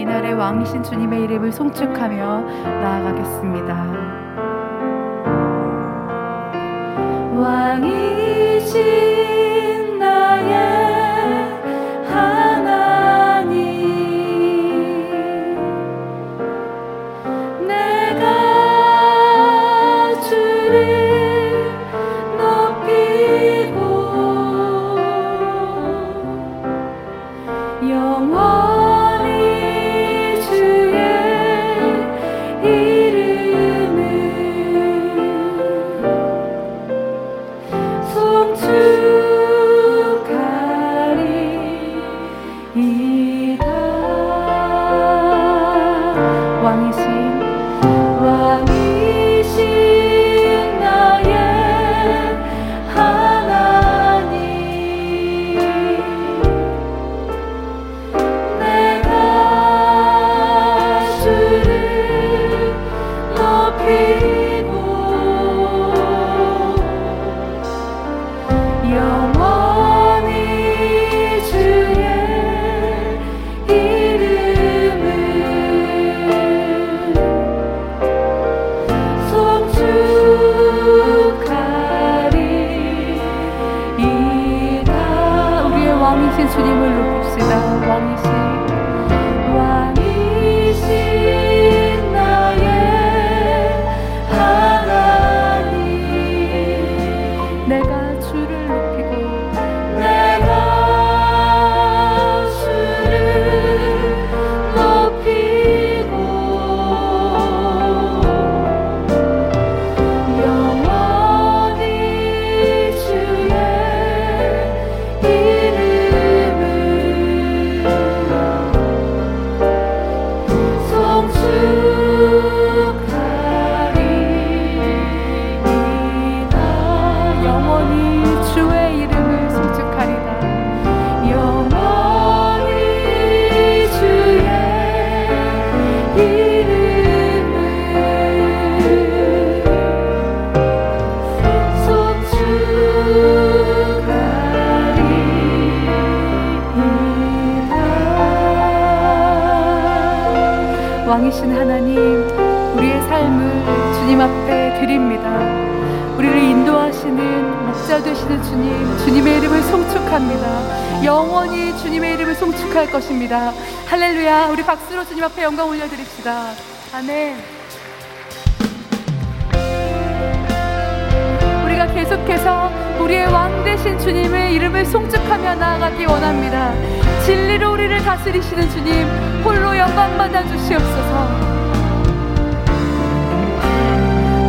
이날의 왕이신 주님의 이름을 송축하며 나아가겠습니다. 왕이신 나의 영원 왕이신 주님을 높입 왕이신 하나님 우리의 삶을 주님 앞에 드립니다. 우리를 인도하시는 목자 되시는 주님 주님의 이름을 송축합니다. 영원히 주님의 이름을 송축할 것입니다. 할렐루야. 우리 박수로 주님 앞에 영광 올려드립시다. 아멘. 우리가 계속해서 우리의 왕 되신 주님의 이름을 송축하며 나아가기 원합니다. 진리로 우리를 다스리시는 주님, 홀로 영광 받아 주시옵소서.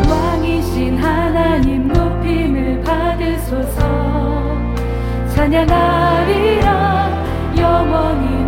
왕이신 하나님 높임을 받으소서. 찬양하리라 영원히